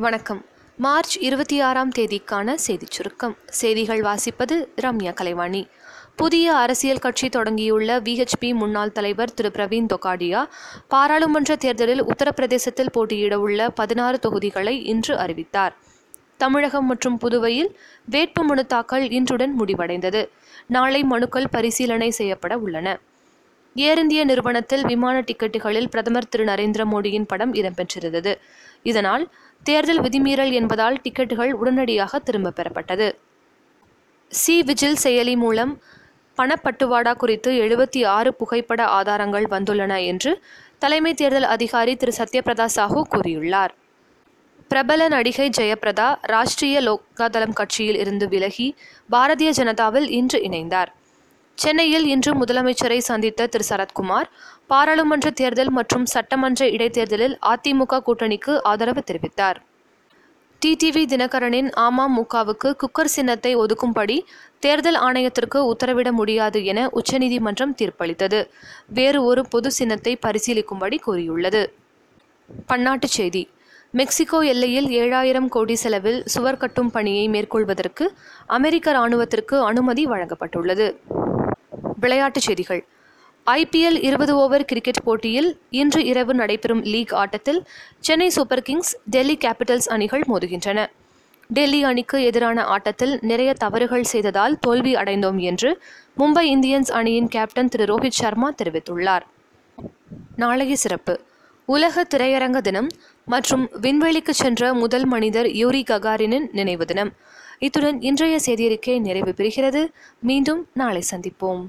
வணக்கம். மார்ச் இருபத்தி ஆறாம் தேதிக்கான செய்திச் சுருக்கம். செய்திகள் வாசிப்பது ரம்யா கலைவாணி. புதிய அரசியல் கட்சி தொடங்கியுள்ள விஹெச்பி முன்னாள் தலைவர் திரு. பிரவீன் தொகாடியா பாராளுமன்ற தேர்தலில் உத்தரப்பிரதேசத்தில் போட்டியிட உள்ள பதினாறு தொகுதிகளை இன்று அறிவித்தார். தமிழகம் மற்றும் புதுவையில் வேட்புமனு தாக்கல் இன்றுடன் முடிவடைந்தது. நாளை மனுக்கள் பரிசீலனை செய்யப்பட உள்ளன. ஏர் இந்திய நிறுவனத்தில் விமான டிக்கெட்டுகளில் பிரதமர் திரு நரேந்திர மோடியின் படம் இடம்பெற்றிருந்தது. இதனால் தேர்தல் விதிமீறல் என்பதால் டிக்கெட்டுகள் உடனடியாக திரும்பப் பெறப்பட்டது. சி. விஜில் செயலி மூலம் பணப்பட்டுவாடா குறித்து எழுபத்தி ஆறு புகைப்பட ஆதாரங்கள் வந்துள்ளன என்று தலைமை தேர்தல் அதிகாரி திரு. சத்யபிரதா சாஹூ கூறியுள்ளார். பிரபல நடிகை ஜெயபிரதா ராஷ்டிரிய லோகாதளம் கட்சியில் இருந்து விலகி பாரதிய ஜனதாவில் இன்று இணைந்தார். சென்னையில் இன்று முதலமைச்சரை சந்தித்த திரு. சரத்குமார் பாராளுமன்ற தேர்தல் மற்றும் சட்டமன்ற இடைத்தேர்தலில் அதிமுக கூட்டணிக்கு ஆதரவு தெரிவித்தார். டிடிவி தினகரனின் அமமுகவுக்கு குக்கர் சின்னத்தை ஒதுக்கும்படி தேர்தல் ஆணையத்திற்கு உத்தரவிட முடியாது என உச்சநீதிமன்றம் தீர்ப்பளித்தது. வேறு ஒரு பொது சின்னத்தை பரிசீலிக்கும்படி கூறியுள்ளது பன்னாட்டுச் செய்தி. மெக்சிகோ எல்லையில் ஏழாயிரம் கோடி செலவில் சுவர் கட்டும் பணியை மேற்கொள்வதற்கு அமெரிக்க இராணுவத்திற்கு அனுமதி வழங்கப்பட்டுள்ளது. விளையாட்டுச் செய்திகள். ஐபிஎல் இருபது ஓவர் கிரிக்கெட் போட்டியில் இன்று இரவு நடைபெறும் லீக் ஆட்டத்தில் Chennai Super Kings Delhi Capitals அணிகள் மோதுகின்றன. டெல்லி அணிக்கு எதிரான ஆட்டத்தில் நிறைய தவறுகள் செய்ததால் தோல்வி அடைந்தோம் என்று மும்பை இந்தியன்ஸ் அணியின் கேப்டன் திரு ரோஹித் சர்மா தெரிவித்துள்ளார். நாளைய சிறப்பு. உலக திரையரங்க தினம் மற்றும் விண்வெளிக்கு சென்ற முதல் மனிதர் யூரி ககாரினின் நினைவு தினம். இத்துடன் இன்றைய செய்தியறிக்கை நிறைவு பெறுகிறது. மீண்டும் நாளை சந்திப்போம்.